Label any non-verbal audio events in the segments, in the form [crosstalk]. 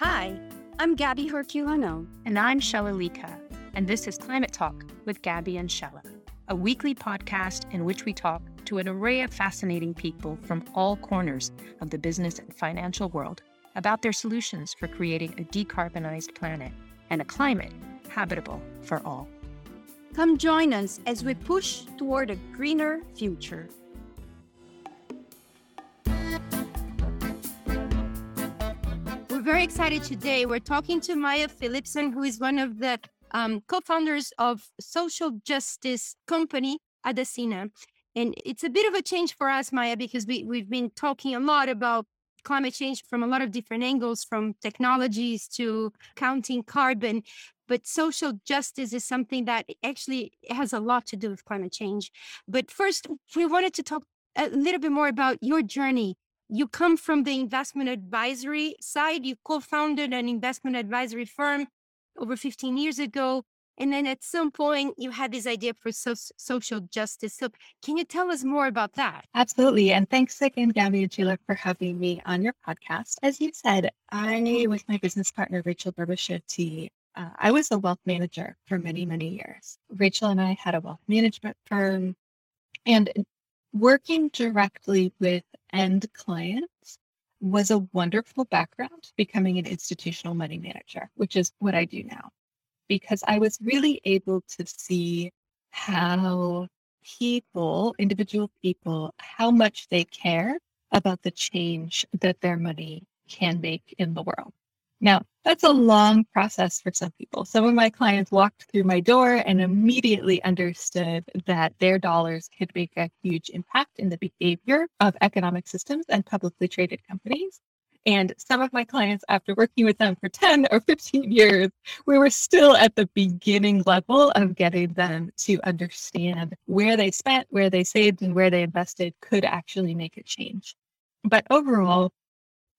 Hi, I'm Gaby Herculano. And I'm Shaila Lika. And this is Climate Talk with Gaby and Shaila, a weekly podcast in which we talk to an array of fascinating people from all corners of the business and financial world about their solutions for creating a decarbonized planet and a climate habitable for all. Come join us as we push toward a greener future. Very excited today. We're talking to Maya Philipson, who is one of the um, co-founders of social justice company Adasina. And it's a bit of a change for us, Maya, because we, we've been talking a lot about climate change from a lot of different angles, from technologies to counting carbon. But social justice is something that actually has a lot to do with climate change. But first, we wanted to talk a little bit more about your journey you come from the investment advisory side. You co founded an investment advisory firm over 15 years ago. And then at some point, you had this idea for so- social justice. So, can you tell us more about that? Absolutely. And thanks again, Gaby and Shaila, for having me on your podcast. As you said, I, with my business partner, Rachel Robasciotti, uh, I was a wealth manager for many, many years. Rachel and I had a wealth management firm. And working directly with end clients was a wonderful background becoming an institutional money manager, which is what I do now, because I was really able to see how people, individual people, how much they care about the change that their money can make in the world. Now, that's a long process for some people. Some of my clients walked through my door and immediately understood that their dollars could make a huge impact in the behavior of economic systems and publicly traded companies. And some of my clients, after working with them for 10 or 15 years, we were still at the beginning level of getting them to understand where they spent, where they saved, and where they invested could actually make a change. But overall,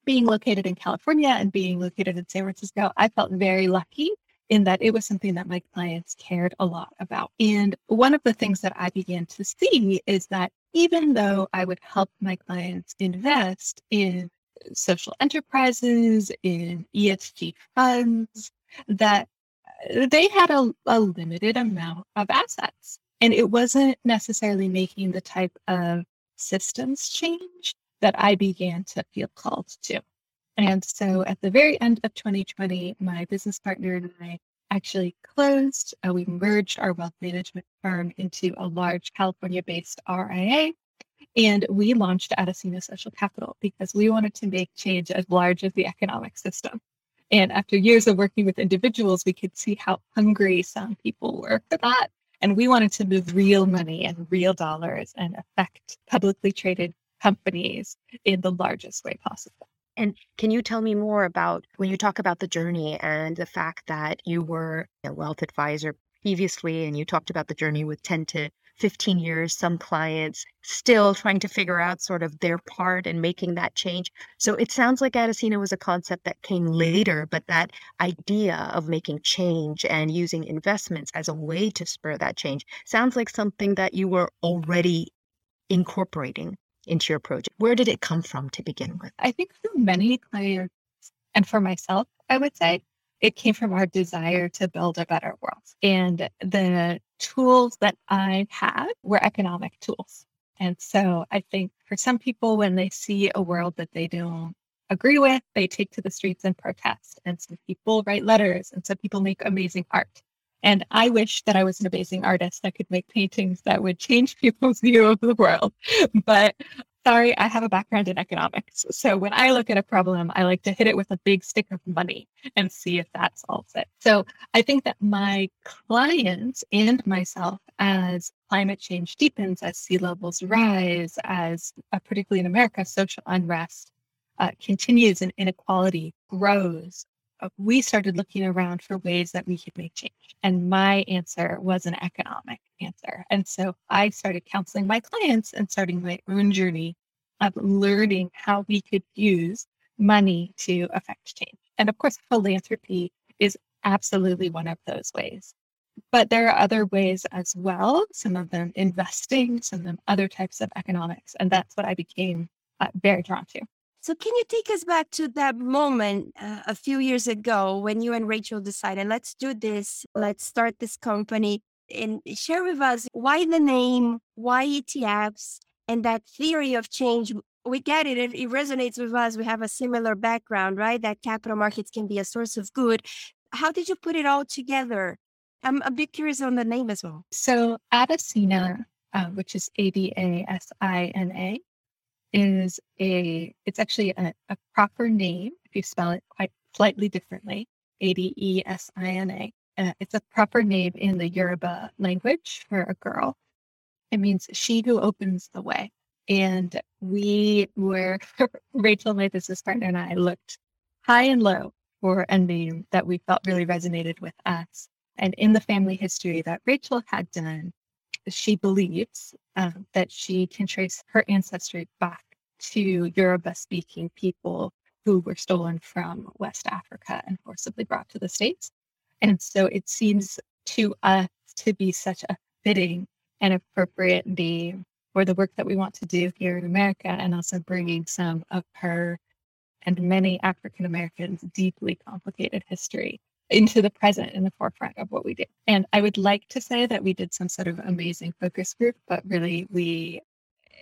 being located in California and being located in San Francisco, I felt very lucky in that it was something that my clients cared a lot about. And one of the things that I began to see is that even though I would help my clients invest in social enterprises, in ESG funds, that uh, they had a, a limited amount of assets. And it wasn't necessarily making the type of systems change that I began to feel called to. And so at the very end of 2020, my business partner and I actually closed. Uh, we merged our wealth management firm into a large California based RIA. And we launched Adasina Social Capital because we wanted to make change as large as the economic system. And after years of working with individuals, we could see how hungry some people were for that. And we wanted to move real money and real dollars and affect publicly traded companies in the largest way possible. And can you tell me more about when you talk about the journey and the fact that you were a wealth advisor previously and you talked about the journey with 10 to 15 years, some clients still trying to figure out sort of their part in making that change. So it sounds like Adasina was a concept that came later, but that idea of making change and using investments as a way to spur that change sounds like something that you were already incorporating into your project? Where did it come from to begin with? I think for many clients and for myself, I would say it came from our desire to build a better world. And the tools that I had were economic tools. And so I think for some people, when they see a world that they don't agree with, they take to the streets and protest. And some people write letters and some people make amazing art. And I wish that I was an amazing artist that could make paintings that would change [laughs] people's view of the world. But sorry, I have a background in economics. So when I look at a problem, I like to hit it with a big stick of money and see if that solves it. So I think that my clients and myself, as climate change deepens, as sea levels rise, as uh, particularly in America, social unrest uh, continues and inequality grows, we started looking around for ways that we could make change. And my answer was an economic answer. And so I started counseling my clients and starting my own journey of learning how we could use money to affect change. And of course, philanthropy is absolutely one of those ways. But there are other ways as well, some of them investing, some of them other types of economics. And that's what I became uh, very drawn to. So, can you take us back to that moment uh, a few years ago when you and Rachel decided, let's do this, let's start this company, and share with us why the name, why ETFs, and that theory of change? We get it, it, it resonates with us. We have a similar background, right? That capital markets can be a source of good. How did you put it all together? I'm a bit curious on the name as well. So, Adasina, uh, which is A D A S I N A, is a it's actually a, a proper name if you spell it quite slightly differently a-d-e-s-i-n-a uh, it's a proper name in the yoruba language for a girl. It means she who opens the way. And we were [laughs] rachel my business partner and i looked high and low for a name that we felt really resonated with us. And in the family history that rachel had done she believes um, that she can trace her ancestry back to Yoruba speaking people who were stolen from West Africa and forcibly brought to the States. And so it seems to us to be such a fitting and appropriate name for the work that we want to do here in America and also bringing some of her and many African Americans' deeply complicated history into the present in the forefront of what we do. And I would like to say that we did some sort of amazing focus group, but really we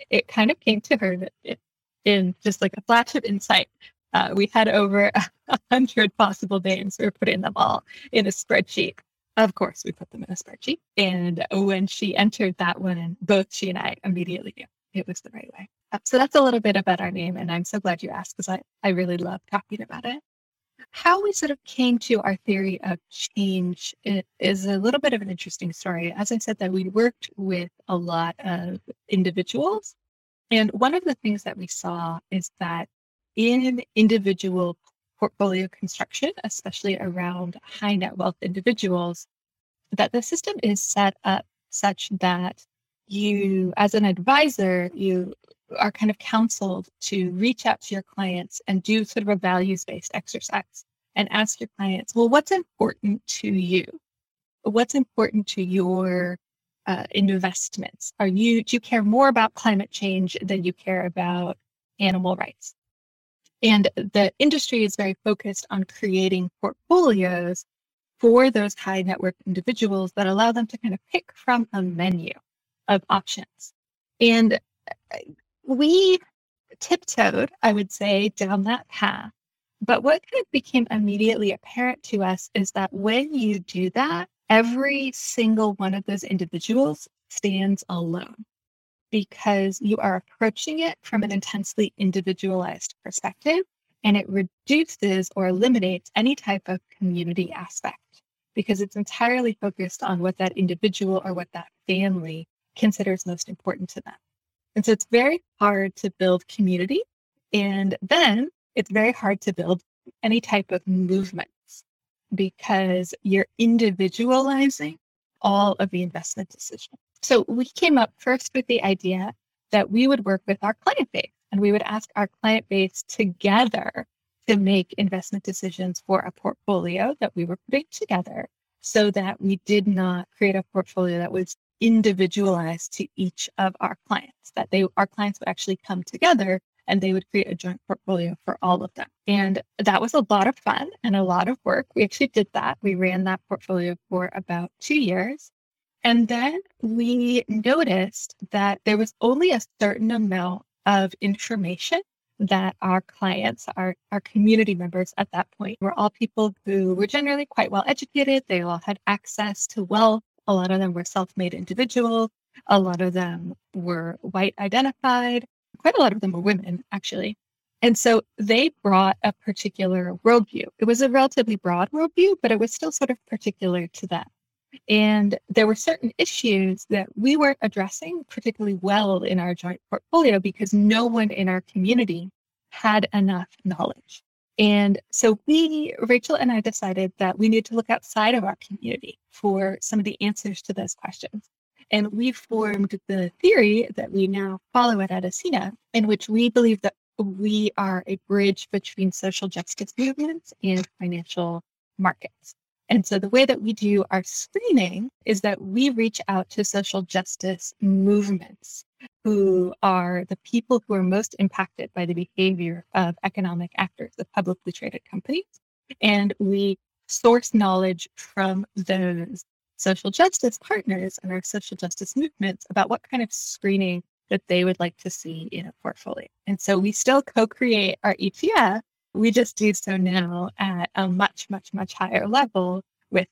it kind of came to her that it, in just like a flash of insight. Uh, we had over [laughs] a hundred possible names. We were putting them all in a spreadsheet. Of course, we put them in a spreadsheet. And when she entered that one, both she and I immediately knew it was the right way. So that's a little bit about our name. And I'm so glad you asked because I, I really love talking about it how we sort of came to our theory of change is a little bit of an interesting story. As I said, that we worked with a lot of individuals. And one of the things that we saw is that in individual portfolio construction, especially around high net wealth individuals, that the system is set up such that you, as an advisor, you are kind of counseled to reach out to your clients and do sort of a values based exercise and ask your clients, well, what's important to you? What's important to your uh, investments? Are you do you care more about climate change than you care about animal rights? And the industry is very focused on creating portfolios for those high net worth individuals that allow them to kind of pick from a menu of options. And uh, we tiptoed, I would say, down that path. But what kind of became immediately apparent to us is that when you do that, every single one of those individuals stands alone because you are approaching it from an intensely individualized perspective and it reduces or eliminates any type of community aspect because it's entirely focused on what that individual or what that family considers most important to them. And so it's very hard to build community. And then it's very hard to build any type of movements because you're individualizing all of the investment decisions. So we came up first with the idea that we would work with our client base and we would ask our client base together to make investment decisions for a portfolio that we were putting together so that we did not create a portfolio that was individualized to each of our clients, that they our clients would actually come together and they would create a joint portfolio for all of them. And that was a lot of fun and a lot of work. We actually did that. We ran that portfolio for about two years. And then we noticed that there was only a certain amount of information that our clients, our, our community members at that point were all people who were generally quite well educated. They all had access to wealth. A lot of them were self made individuals. A lot of them were white identified. Quite a lot of them were women, actually. And so they brought a particular worldview. It was a relatively broad worldview, but it was still sort of particular to them. And there were certain issues that we weren't addressing particularly well in our joint portfolio because no one in our community had enough knowledge. And so we, Rachel and I decided that we need to look outside of our community for some of the answers to those questions. And we formed the theory that we now follow at Adasina, in which we believe that we are a bridge between social justice movements and financial markets. And so the way that we do our screening is that we reach out to social justice movements who are the people who are most impacted by the behavior of economic actors, of publicly traded companies. And we source knowledge from those social justice partners and our social justice movements about what kind of screening that they would like to see in a portfolio. And so we still co create our ETF. We just do so now at a much, much, much higher level with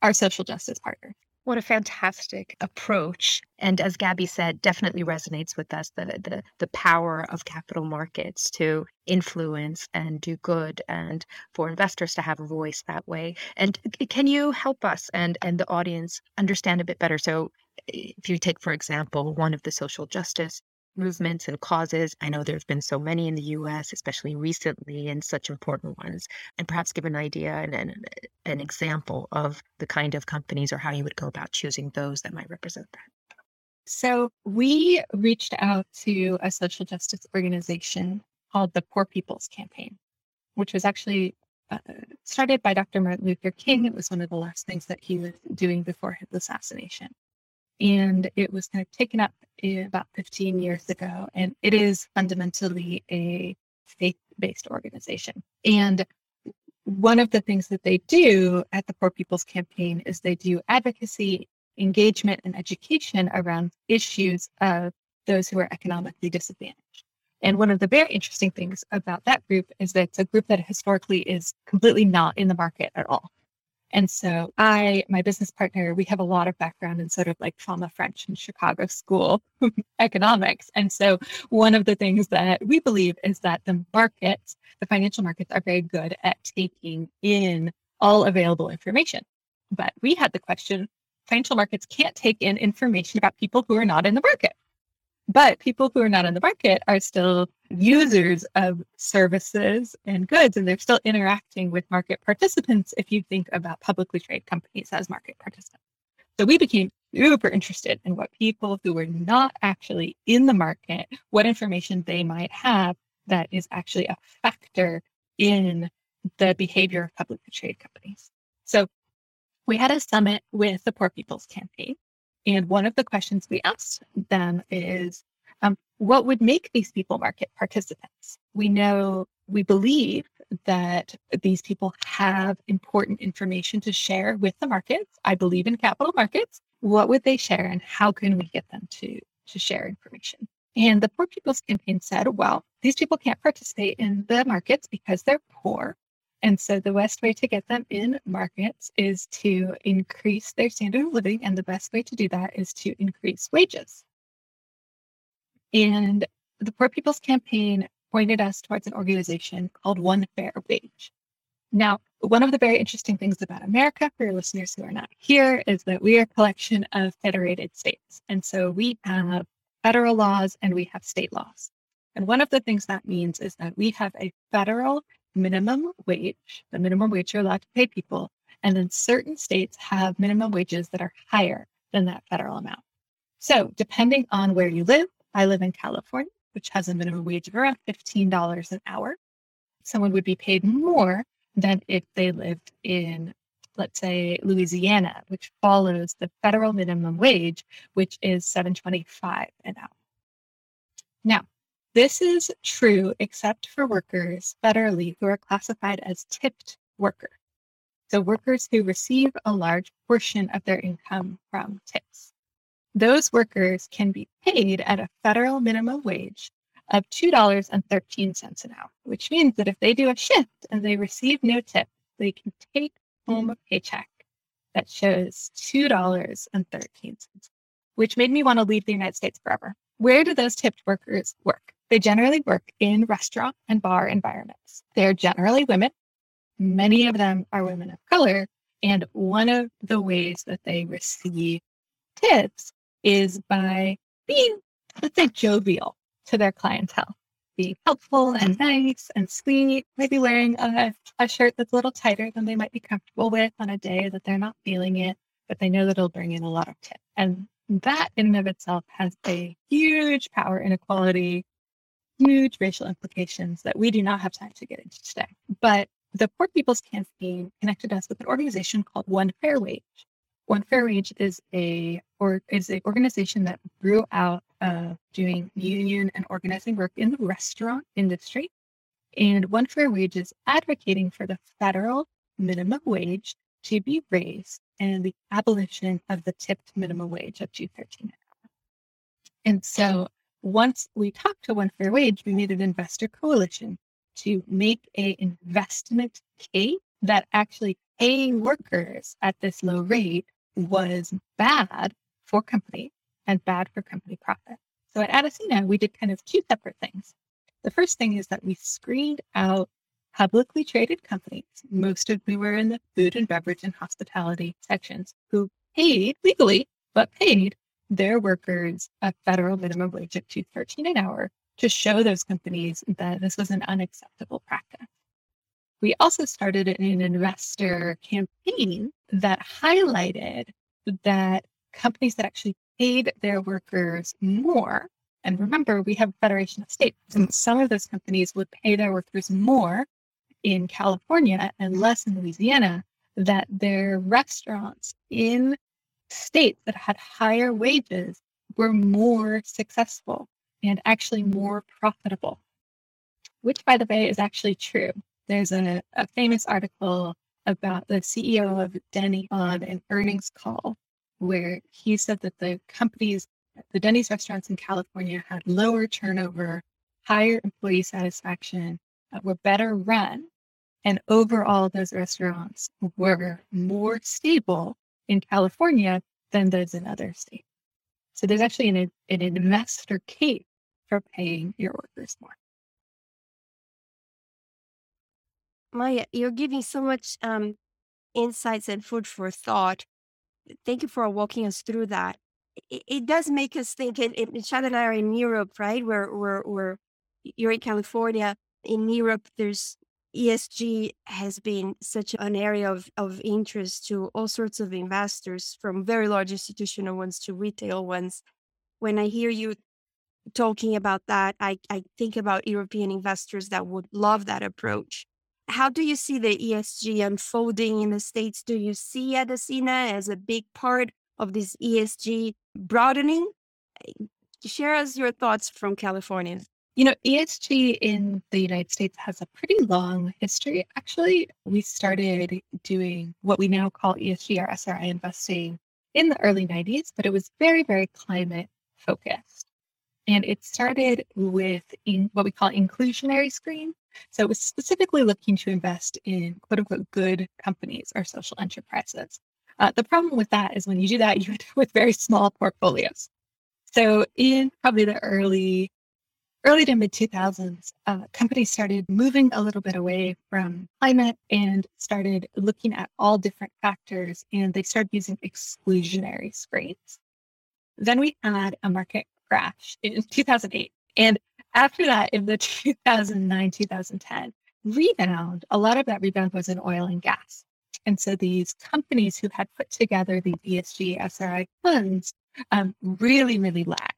our social justice partners. What a fantastic approach. And as Gaby said, definitely resonates with us the, the, the power of capital markets to influence and do good and for investors to have a voice that way. And uh, can you help us and, and the audience understand a bit better? So if you take, for example, one of the social justice movements and causes. I know there have been so many in the US, especially recently, and such important ones. And perhaps give an idea and an, an example of the kind of companies or how you would go about choosing those that might represent that. So we reached out to a social justice organization called the Poor People's Campaign, which was actually uh, started by Dr. Martin Luther King. It was one of the last things that he was doing before his assassination and it was kind of taken up eh, about 15 years ago. And it is fundamentally a faith based organization. And one of the things that they do at the Poor People's Campaign is they do advocacy, engagement, and education around issues of those who are economically disadvantaged. And one of the very interesting things about that group is that it's a group that historically is completely not in the market at all. And so I, my business partner, we have a lot of background in sort of like Fama French and Chicago school [laughs] economics. And so one of the things that we believe is that the markets, the financial markets are very good at taking in all available information. But we had the question, financial markets can't take in information about people who are not in the market. But people who are not in the market are still users of services and goods, and they're still interacting with market participants if you think about publicly traded companies as market participants. So we became super interested in what people who were not actually in the market, what information they might have that is actually a factor in the behavior of publicly traded companies. So we had a summit with the Poor People's Campaign. And one of the questions we asked them is um, what would make these people market participants? We know, we believe that these people have important information to share with the markets. I believe in capital markets. What would they share and how can we get them to, to share information? And the Poor People's Campaign said, well, these people can't participate in the markets because they're poor. And so the best way to get them in markets is to increase their standard of living. And the best way to do that is to increase wages. And the Poor People's Campaign pointed us towards an organization called One Fair Wage. Now, one of the very interesting things about America, for your listeners who are not here, is that we are a collection of federated states. And so we have federal laws and we have state laws. And one of the things that means is that we have a federal minimum wage, the minimum wage you're allowed to pay people. And then certain states have minimum wages that are higher than that federal amount. So, depending on where you live, I live in California, which has a minimum wage of around $15 an hour. Someone would be paid more than if they lived in, let's say, Louisiana, which follows the federal minimum wage, which is 725 an hour. Now, this is true except for workers federally who are classified as tipped workers. So workers who receive a large portion of their income from tips. Those workers can be paid at a federal minimum wage of $2.13 an hour, which means that if they do a shift and they receive no tip, they can take home a paycheck that shows $2.13, which made me want to leave the United States forever. Where do those tipped workers work? They generally work in restaurant and bar environments. They're generally women. Many of them are women of color. And one of the ways that they receive tips is by being, let's say, jovial to their clientele, being helpful and nice and sweet, maybe wearing a, a shirt that's a little tighter than they might be comfortable with on a day that they're not feeling it, but they know that it'll bring in a lot of tips. And that in and of itself has a huge power inequality huge racial implications that we do not have time to get into today. But the Poor People's Campaign connected us with an organization called One Fair Wage. One Fair Wage is a or is an organization that grew out of doing union and organizing work in the restaurant industry. And One Fair Wage is advocating for the federal minimum wage to be raised and the abolition of the tipped minimum wage up to 13 an hour. And so once we talked to One Fair Wage, we made an investor coalition to make a investment case that actually paying workers at this low rate was bad for company and bad for company profit. So at Adasina, we did kind of two separate things. The first thing is that we screened out publicly traded companies, most of who were in the food and beverage and hospitality sections, who paid legally, but paid their workers a federal minimum wage of 213 an hour to show those companies that this was an unacceptable practice. We also started an investor campaign that highlighted that companies that actually paid their workers more, and remember, we have a federation of states, and some of those companies would pay their workers more in California and less in Louisiana, that their restaurants in states that had higher wages were more successful and actually more profitable, which, by the way, is actually true. There's a, a famous article about the CEO of Denny on an earnings call where he said that the companies, the Denny's restaurants in California had lower turnover, higher employee satisfaction, uh, were better run, and overall those restaurants were more stable in California than those in other states. So there's actually an, an investor case for paying your workers more. Maya, you're giving so much um, insights and food for thought. Thank you for walking us through that. It, it does make us think. And Chad and I are in Europe, right? We're, we're, we're you're in California. In Europe, there's ESG has been such an area of, of interest to all sorts of investors, from very large institutional ones to retail ones. When I hear you talking about that, I, I think about European investors that would love that approach. How do you see the ESG unfolding in the States? Do you see Adasina as a big part of this ESG broadening? Share us your thoughts from California. You know, ESG in the United States has a pretty long history. Actually, we started doing what we now call ESG or SRI investing in the early 90s, but it was very, very climate focused. And it started with in what we call inclusionary screen. So it was specifically looking to invest in quote unquote good companies or social enterprises. Uh, the problem with that is when you do that, [laughs] you end up with very small portfolios. So in probably the early early to mid 2000s, uh, companies started moving a little bit away from climate and started looking at all different factors, and they started using exclusionary screens. Then we had a market crash in [laughs] 2008. And after that, in the [laughs] 2009 2010 rebound, a lot of that rebound was in oil and gas. And so these companies who had put together these ESG SRI funds um, really, really lagged.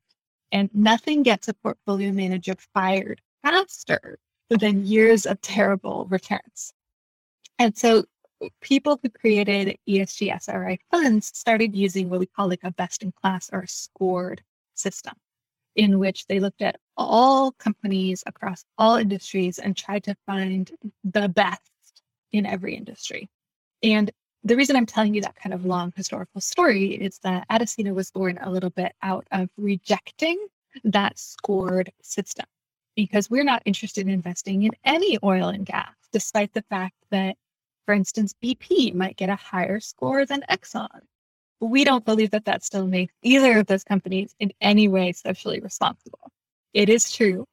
And nothing gets a portfolio manager fired faster than years of terrible returns. And so people who created ESG SRI funds started using what we call like a best in class or scored system, in which they looked at all companies across all industries and tried to find the best in every industry. And the reason I'm telling you that kind of long historical story is that Adasina was born a little bit out of rejecting that scored system because we're not interested in investing in any oil and gas, despite the fact that, for instance, BP might get a higher score than Exxon. We don't believe that that still makes either of those companies in any way socially responsible. It is true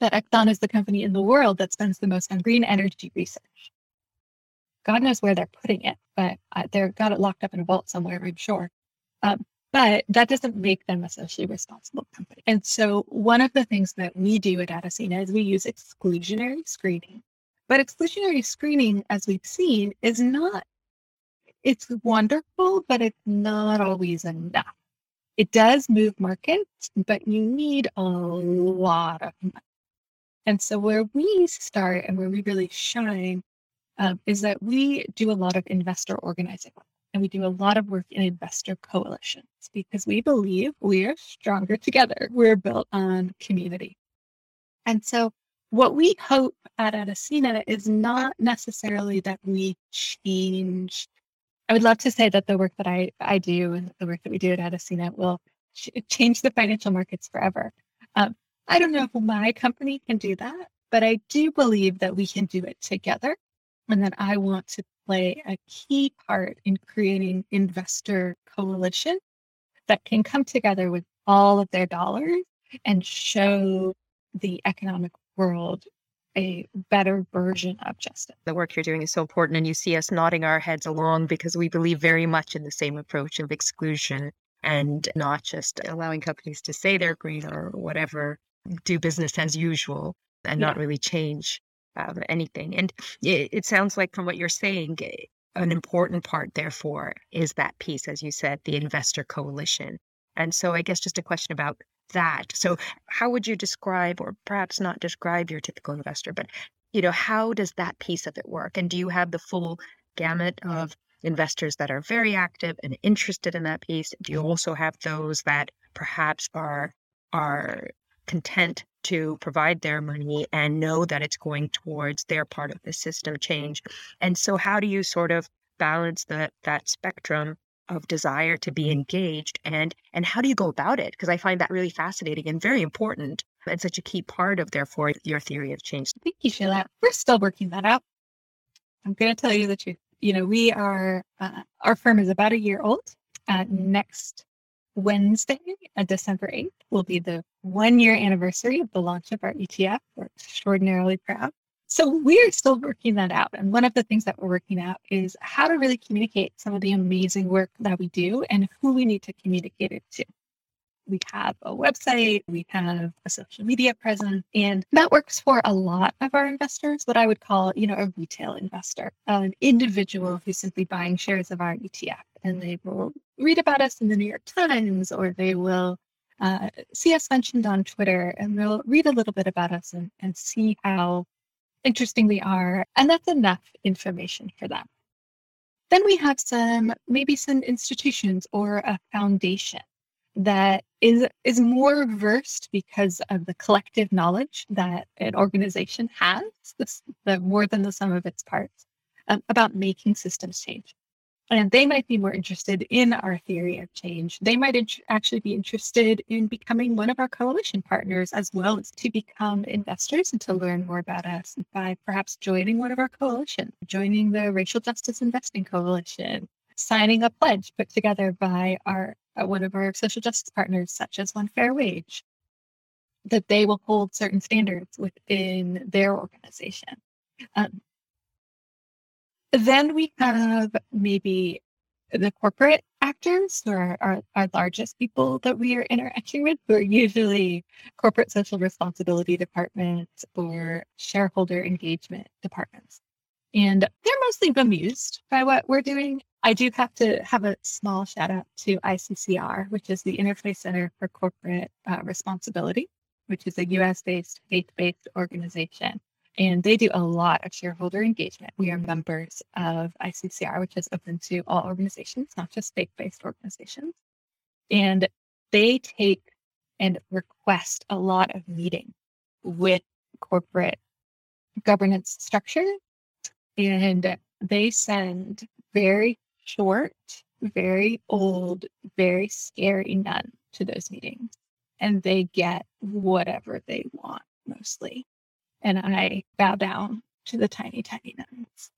that Exxon is the company in the world that spends the most on green energy research. God knows where they're putting it, but uh, they've got it locked up in a vault somewhere, I'm sure. Um, but that doesn't make them a socially responsible company. And so, one of the things that we do at Adasina is we use exclusionary screening. But exclusionary screening, as we've seen, is not, it's wonderful, but it's not always enough. It does move markets, but you need a lot of money. And so, where we start and where we really shine um, is that we do a lot of investor organizing. and we do a lot of work in investor coalitions because we believe we are stronger together. We're built on community. And so what we hope at Adasina is not necessarily that we change. I would love to say that the work that I, I do and the work that we do at Adasina will ch- change the financial markets forever. Um, I don't know if my company can do that, but I do believe that we can do it together. And that I want to play a key part in creating investor coalition that can come together with all of their dollars and show the economic world a better version of justice. The work you're doing is so important, and you see us nodding our heads along because we believe very much in the same approach of exclusion and not just allowing companies to say they're green or whatever, do business as usual and yeah. not really change uh, anything. And it, it sounds like from what you're saying, eh, an important part, therefore, is that piece, as you said, the investor coalition. And so, I guess just a question about that. So, how would you describe, or perhaps not describe your typical investor, but you know, how does that piece of it work? And do you have the full gamut of investors that are very active and interested in that piece? Do you also have those that perhaps are are content to provide their money and know that it's going towards their part of the system change. And so how do you sort of balance that that spectrum of desire to be engaged and and how do you go about it? Because I find that really fascinating and very important and such a key part of therefore your theory of change. Thank you, Shaila. We're still working that out. I'm going to tell you the truth. You know, we are uh, our firm is about a year old. Uh, next Wednesday, uh, December 8th, will be the one year anniversary of the launch of our ETF. We're extraordinarily proud. So we're still working that out. And one of the things that we're working out is how to really communicate some of the amazing work that we do and who we need to communicate it to. We have a website, we have a social media presence, and that works for a lot of our investors, what I would call, you know, a retail investor, an individual who's simply buying shares of our ETF and they will read about us in the New York Times or they will uh, see us mentioned on Twitter and they'll read a little bit about us and, and see how interesting we are. And that's enough information for them. Then we have some, maybe some institutions or a foundation that is is more versed because of the collective knowledge that an organization has, this, the more than the sum of its parts, um, about making systems change and they might be more interested in our theory of change. They might int- actually be interested in becoming one of our coalition partners as well as to become investors and to learn more about us by perhaps joining one of our coalition, joining the Racial Justice Investing Coalition, signing a pledge put together by our uh, one of our social justice partners, such as One Fair Wage, that they will hold certain standards within their organization. Um, then we have maybe the corporate actors who are our, our largest people that we are interacting with, who are usually corporate social responsibility departments or shareholder engagement departments. And they're mostly bemused by what we're doing. I do have to have a small shout out to ICCR, which is the Interfaith Center for Corporate uh, Responsibility, which is a US based faith based organization and they do a lot of shareholder engagement. We are mm-hmm. members of ICCR, which is open to all organizations, not just faith based organizations. And they take and request a lot of meeting with corporate governance structure. And they send very short, very old, very scary none to those meetings. And they get whatever they want mostly and I bow down to the tiny, tiny nuns.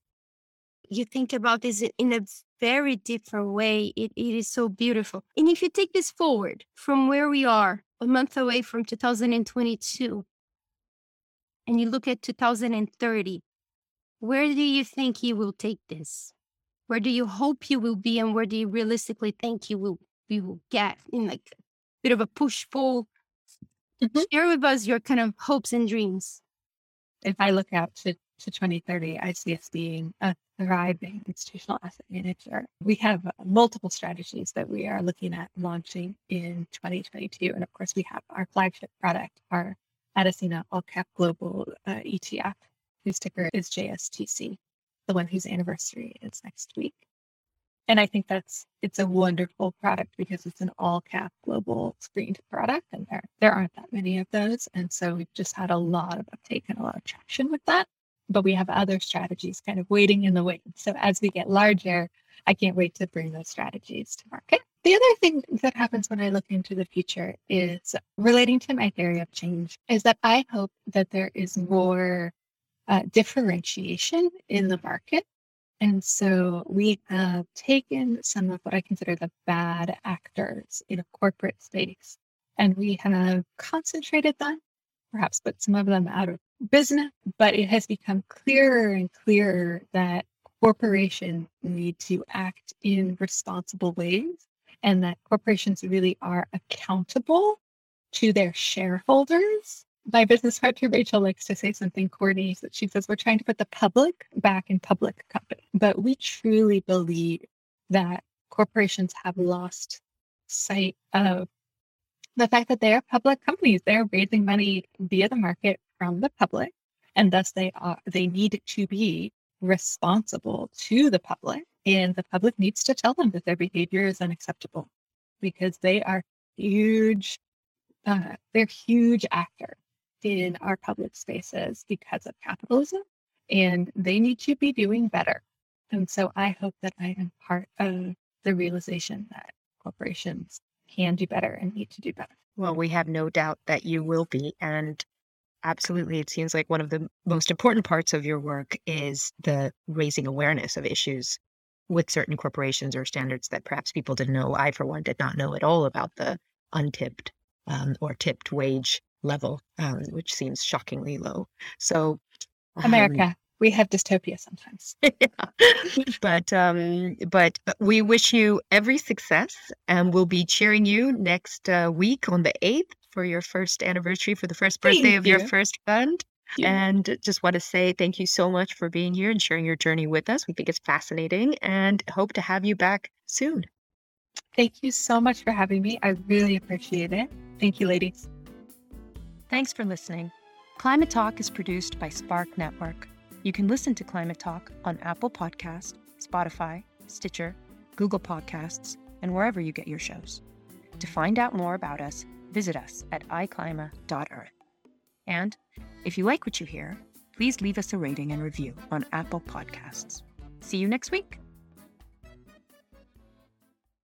You think about this in a very different way. It, it is so beautiful. And if you take this forward from where we are, a month away from 2022, and you look at 2030, where do you think you will take this? Where do you hope you will be, and where do you realistically think you will you will get in like a bit of a push pull? Mm-hmm. Share with us your kind of hopes and dreams if I look out to, to 2030, I see us being a thriving institutional asset manager. We have uh, multiple strategies that we are looking at launching in 2022. And of course, we have our flagship product, our Adasina All Cap Global uh, ETF, whose ticker is JSTC, the one whose anniversary is next week. And I think that's it's a wonderful product because it's an all cap global screened product and there there aren't that many of those. And so we've just had a lot of uptake and a lot of traction with that. But we have other strategies kind of waiting in the wings. So as we get larger, I can't wait to bring those strategies to market. The other thing that happens when I look into the future is relating to my theory of change is that I hope that there is more uh, differentiation in the market and so we have taken some of what I consider the bad actors in a corporate space and we have concentrated them, perhaps put some of them out of business, but it has become clearer and clearer that corporations need to act in responsible ways and that corporations really are accountable to their shareholders my business partner Rachel likes to say something corny that she says we're trying to put the public back in public company. But we truly believe that corporations have lost sight of the fact that they are public companies. They're raising money via the market from the public, and thus they are they need to be responsible to the public, and the public needs to tell them that their behavior is unacceptable because they are huge. Uh, they're huge actors in our public spaces because of capitalism, and they need to be doing better. And so I hope that I am part of the realization that corporations can do better and need to do better. Well, we have no doubt that you will be. And absolutely, it seems like one of the most important parts of your work is the raising awareness of issues with certain corporations or standards that perhaps people didn't know. I, for one, did not know at all about the untipped um, or tipped wage level, um, which seems shockingly low. So, um, America, we have dystopia sometimes. [laughs] yeah. but um, but we wish you every success, and we'll be cheering you next uh, week on the eighth for your first anniversary for the first birthday thank of you. your first fund. And just want to say thank you so much for being here and sharing your journey with us. We think it's fascinating and hope to have you back soon. Thank you so much for having me. I really appreciate it. Thank you, ladies. Thanks for listening. Climate Talk is produced by Spark Network. You can listen to Climate Talk on Apple Podcast, Spotify, Stitcher, Google Podcasts, and wherever you get your shows. To find out more about us, visit us at iclima.earth. And if you like what you hear, please leave us a rating and review on Apple Podcasts. See you next week.